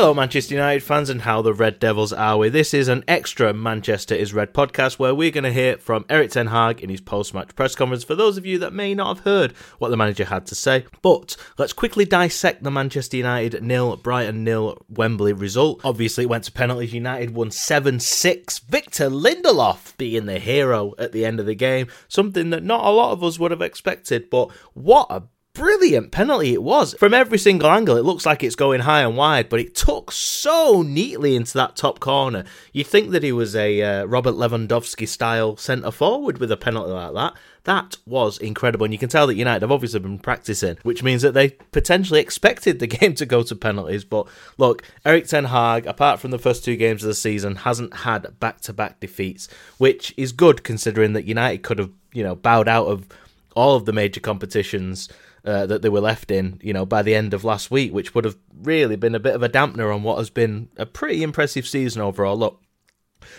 Hello, Manchester United fans, and how the Red Devils are we? This is an extra Manchester is Red podcast where we're going to hear from Erik Ten Hag in his post match press conference for those of you that may not have heard what the manager had to say. But let's quickly dissect the Manchester United nil, Brighton nil, Wembley result. Obviously, it went to penalties. United won 7 6. Victor Lindelof being the hero at the end of the game, something that not a lot of us would have expected. But what a brilliant penalty it was. From every single angle, it looks like it's going high and wide, but it took so neatly into that top corner. You'd think that he was a uh, Robert Lewandowski style centre forward with a penalty like that. That was incredible, and you can tell that United have obviously been practicing, which means that they potentially expected the game to go to penalties. But look, Erik Ten Hag, apart from the first two games of the season, hasn't had back to back defeats, which is good considering that United could have, you know, bowed out of all of the major competitions uh, that they were left in, you know, by the end of last week, which would have really been a bit of a dampener on what has been a pretty impressive season overall. Look,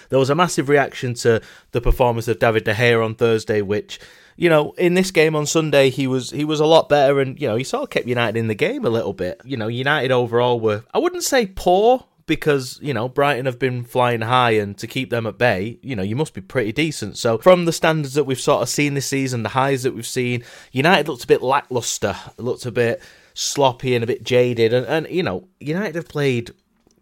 there was a massive reaction to the performance of David De Gea on Thursday, which you know, in this game on Sunday, he was he was a lot better, and you know, he sort of kept United in the game a little bit. You know, United overall were I wouldn't say poor because you know Brighton have been flying high, and to keep them at bay, you know you must be pretty decent. So from the standards that we've sort of seen this season, the highs that we've seen, United looked a bit lackluster, looked a bit sloppy and a bit jaded, and, and you know United have played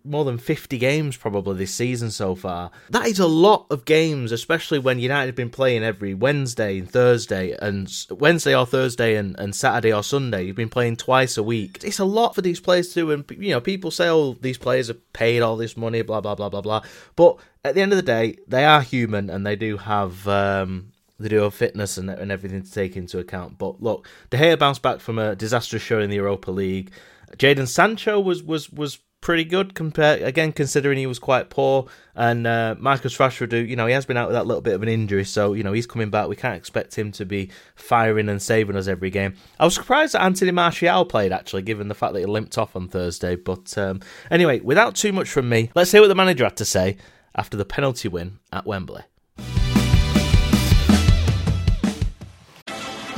more than 50 games probably this season so far. That is a lot of games, especially when United have been playing every Wednesday and Thursday, and Wednesday or Thursday and, and Saturday or Sunday. You've been playing twice a week. It's a lot for these players to do, and you know, people say, oh, these players are paid all this money, blah, blah, blah, blah, blah. But at the end of the day, they are human and they do have. Um, they do have fitness and, and everything to take into account. But look, De Gea bounced back from a disastrous show in the Europa League. Jadon Sancho was was was pretty good compared again considering he was quite poor. And uh, Marcus Rashford you know he has been out with that little bit of an injury so you know he's coming back. We can't expect him to be firing and saving us every game. I was surprised that Anthony Martial played actually given the fact that he limped off on Thursday. But um, anyway without too much from me let's hear what the manager had to say after the penalty win at Wembley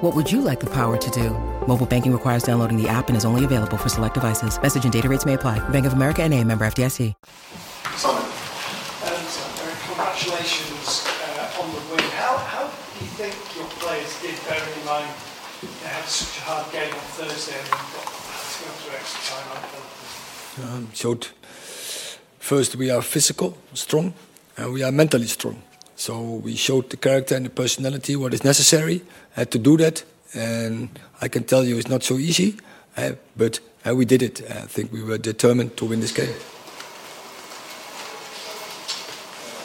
What would you like the power to do? Mobile banking requires downloading the app and is only available for select devices. Message and data rates may apply. Bank of America and a member FDIC. Simon, and uh, congratulations uh, on the win. How, how do you think your players did, bearing in mind they had such a hard game on Thursday and then got to go through extra time? I um, showed first we are physical, strong, and we are mentally strong. So we showed the character and the personality what is necessary uh, to do that. And I can tell you it's not so easy, uh, but uh, we did it. I think we were determined to win this game.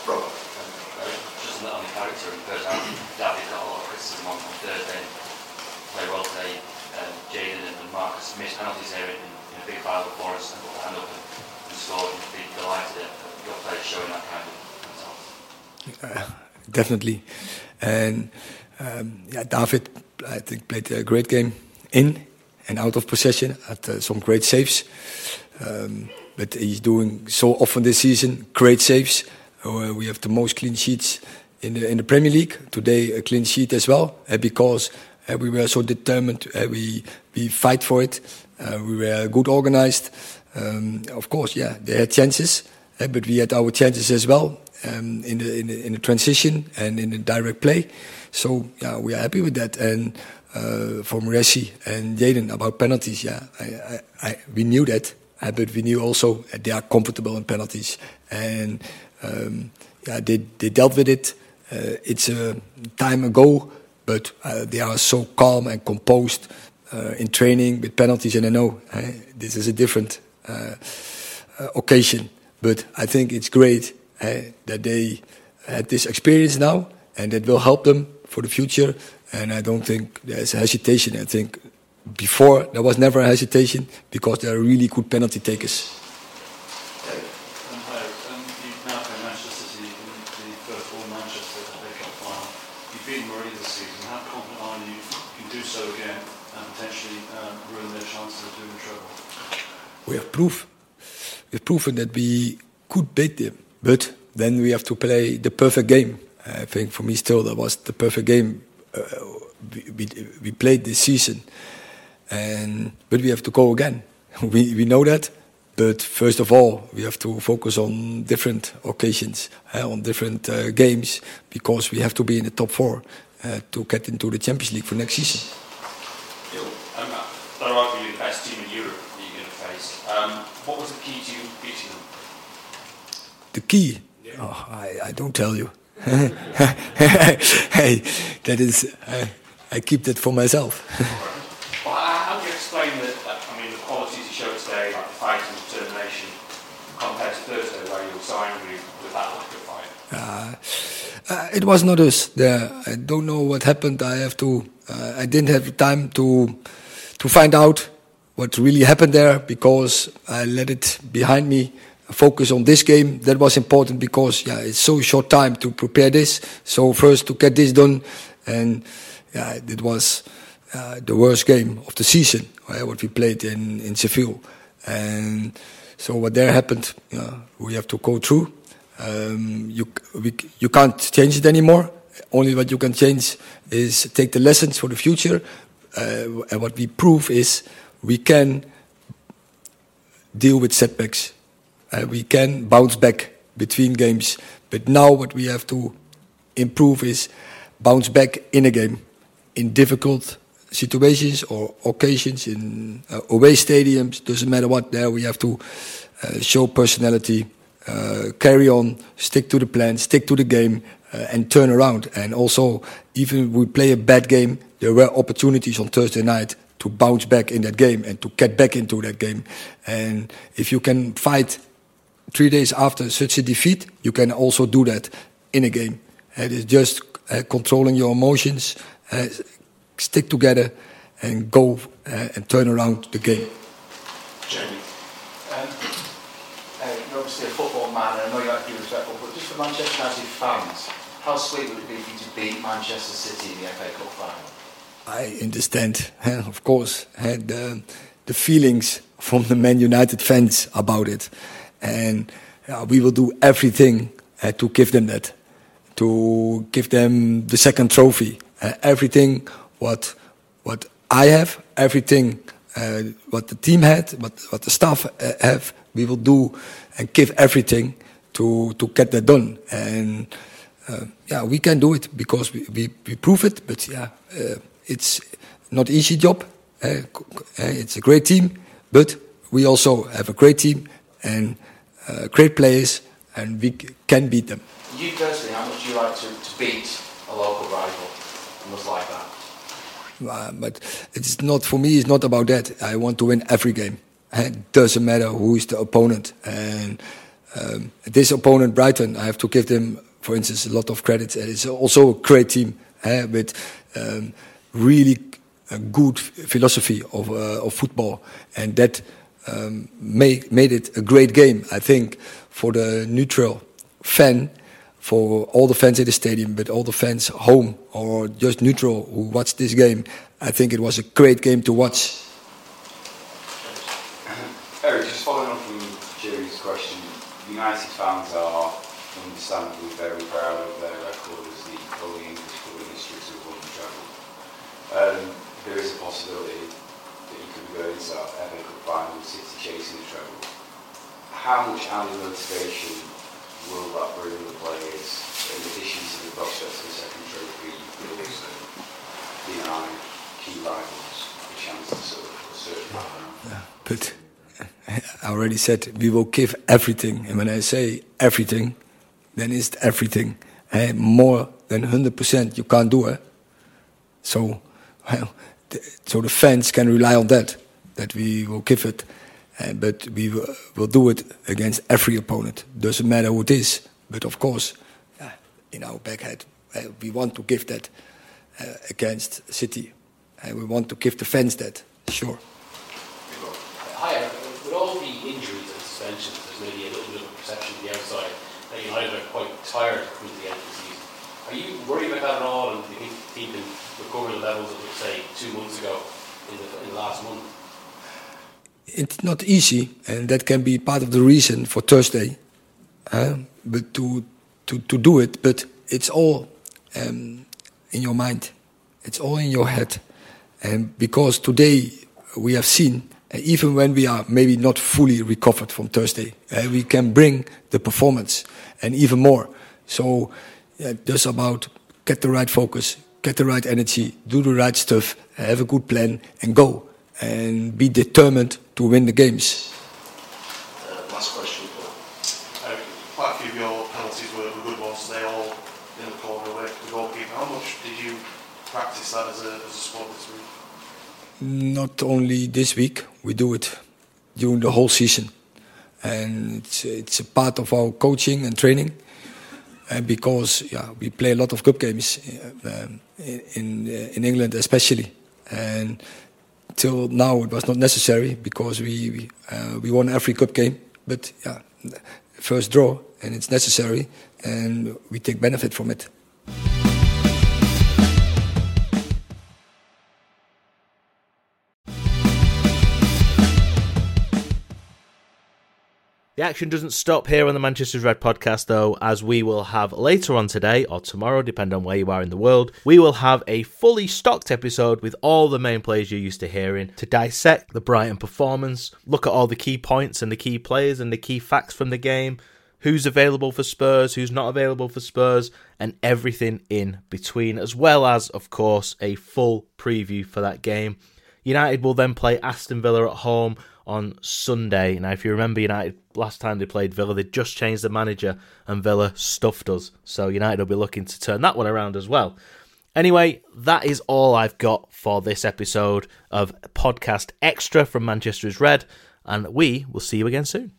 Robert, um, just on the character and first half, David got a lot of criticism on, on Thursday. Played well today. Um, Jadon and Marcus missed penalties here in, in a big pile for us and put the hand up and, and scored. And be delighted at your players showing that kind of uh, definitely. And um, yeah, David, I think, played a great game in and out of possession. Had uh, some great saves. Um, but he's doing so often this season great saves. Uh, we have the most clean sheets in the, in the Premier League. Today, a clean sheet as well, uh, because uh, we were so determined. We we fight for it. we were good organized. Um, of course, yeah, they had chances, but we had our chances as well um, in, the, in, the, in the transition and in the direct play. So yeah, we are happy with that. And uh, from Ressi and Jadon about penalties, yeah, I, I, I, we knew that, uh, but we knew also that they are comfortable in penalties, and um, yeah, they they dealt with it. Uh, it's a time ago, but uh, they are so calm and composed uh, in training with penalties, and I know this is a different uh, occasion, but I think it's great uh, that they had this experience now and that will help them for the future. And I don't think there's a hesitation. I think before there was never a hesitation because they are really good penalty takers. You've been worried this season. How confident are you you can do so again and potentially ruin their chances of doing treble? We have proof. We've proven that we could beat them. But then we have to play the perfect game. I think for me, still, that was the perfect game uh, we, we, we, played this season. And, but we have to go again. We, we know that. But first of all, we have to focus on different occasions, uh, on different uh, games, because we have to be in the top four uh, to get into the Champions League for next season. Um, they're arguably the best team in Europe that you're going to face. Um, what was the key to beating them? the key. Oh, I, I don't tell you. hey, that is, I, I keep that for myself. well, how do you explain that, I mean, the qualities you showed today, like the fight and determination, compared to Thursday, where you were so angry with that lack of fight? Uh, uh, it was not us there. I don't know what happened. I have to, uh, I didn't have time to, to find out what really happened there because I let it behind me focus on this game. That was important because yeah, it's so short time to prepare this. So first to get this done, and yeah, it was uh, the worst game of the season. Right, what we played in in Seville, and so what there happened, yeah, we have to go through. Um, you we, you can't change it anymore. Only what you can change is take the lessons for the future. Uh, and what we prove is we can deal with setbacks we can bounce back between games. But now what we have to improve is bounce back in a game in difficult situations or occasions in uh, away stadiums. Doesn't matter what. There we have to uh, show personality, uh, carry on, stick to the plan, stick to the game, uh, and turn around. And also, even if we play a bad game, there were opportunities on Thursday night to bounce back in that game and to get back into that game. And if you can fight three days after such a defeat, you can also do that in a game. It is just uh, controlling your emotions, uh, stick together, and go uh, and turn around the game. Jamie, um, uh, you're obviously a football man, and I know you like to be respectful, but just for Manchester United fans, how sweet would it be for you to beat Manchester City in the FA Cup final? I understand, of course, the, the feelings from the Man United fans about it. And uh, we will do everything uh, to give them that, to give them the second trophy. Uh, everything what what I have, everything uh, what the team had, what what the staff uh, have, we will do and give everything to to get that done. And uh, yeah, we can do it because we we, we prove it. But yeah, it's not easy job. it's a great team, but we also have a great team and uh, great players, and we can beat them. You personally, how much do you like to, to beat a local rival? It was like that. Uh, but it's not for me. It's not about that. I want to win every game. It doesn't matter who is the opponent. And um, this opponent, Brighton, I have to give them, for instance, a lot of credit. It's also a great team uh, with um, really a good philosophy of, uh, of football, and that um, made made it a great game. I think for the neutral fan for all the fans in the stadium, but all the fans home or just neutral who watched this game, I think it was a great game to watch. Erik, just following on from Jerry's question, United fans are understandably very proud of their record as the only English club in history to have won the treble. Um, there is a possibility that you could go into that FA Cup final with City chasing the treble. Added motivation will that bring the players, in addition to the prospects the second trophy, will also deny key rivals a chance to sort of assert yeah, But I already said we will give everything, and when I say everything, then it's everything. Hey, more than 100% you can't do it. So, well, so the fans can rely on that, that we will give it uh, but we will, do it against every opponent. Doesn't matter who it is. But of course, uh, in our backhead, uh, we want to give that against City. And we want to give the fans that, sure. Hi, with all the injuries and suspensions, there's maybe a little bit of a perception on the outside that United are quite tired from the end of the season. Are you worried about that at all? And do you think the team can recover the levels of, say, two months ago in the, in the last month? It's not easy, and that can be part of the reason for Thursday. Uh, but to, to, to do it, but it's all um, in your mind, it's all in your head. And because today we have seen, uh, even when we are maybe not fully recovered from Thursday, uh, we can bring the performance and even more. So, uh, just about get the right focus, get the right energy, do the right stuff, have a good plan, and go and be determined to win the games. Uh, last question. Uh, quite a few of your penalties were, good ones. They all in the corner away from the goalkeeper. How much did you practice that as a, as a sport this week? Not only this week, we do it during the whole season. And it's, it's a part of our coaching and training. And because yeah, we play a lot of cup games uh, in, in, in England, especially. And till now it was not necessary because we we, uh, we won every cup game. But yeah, first draw and it's necessary, and we take benefit from it. The action doesn't stop here on the Manchester's Red podcast, though, as we will have later on today or tomorrow, depending on where you are in the world, we will have a fully stocked episode with all the main players you're used to hearing to dissect the Brighton performance, look at all the key points and the key players and the key facts from the game, who's available for Spurs, who's not available for Spurs, and everything in between, as well as, of course, a full preview for that game. United will then play Aston Villa at home on Sunday. Now, if you remember United last time they played Villa, they just changed the manager and Villa stuffed us. So United will be looking to turn that one around as well. Anyway, that is all I've got for this episode of Podcast Extra from Manchester is Red, and we will see you again soon.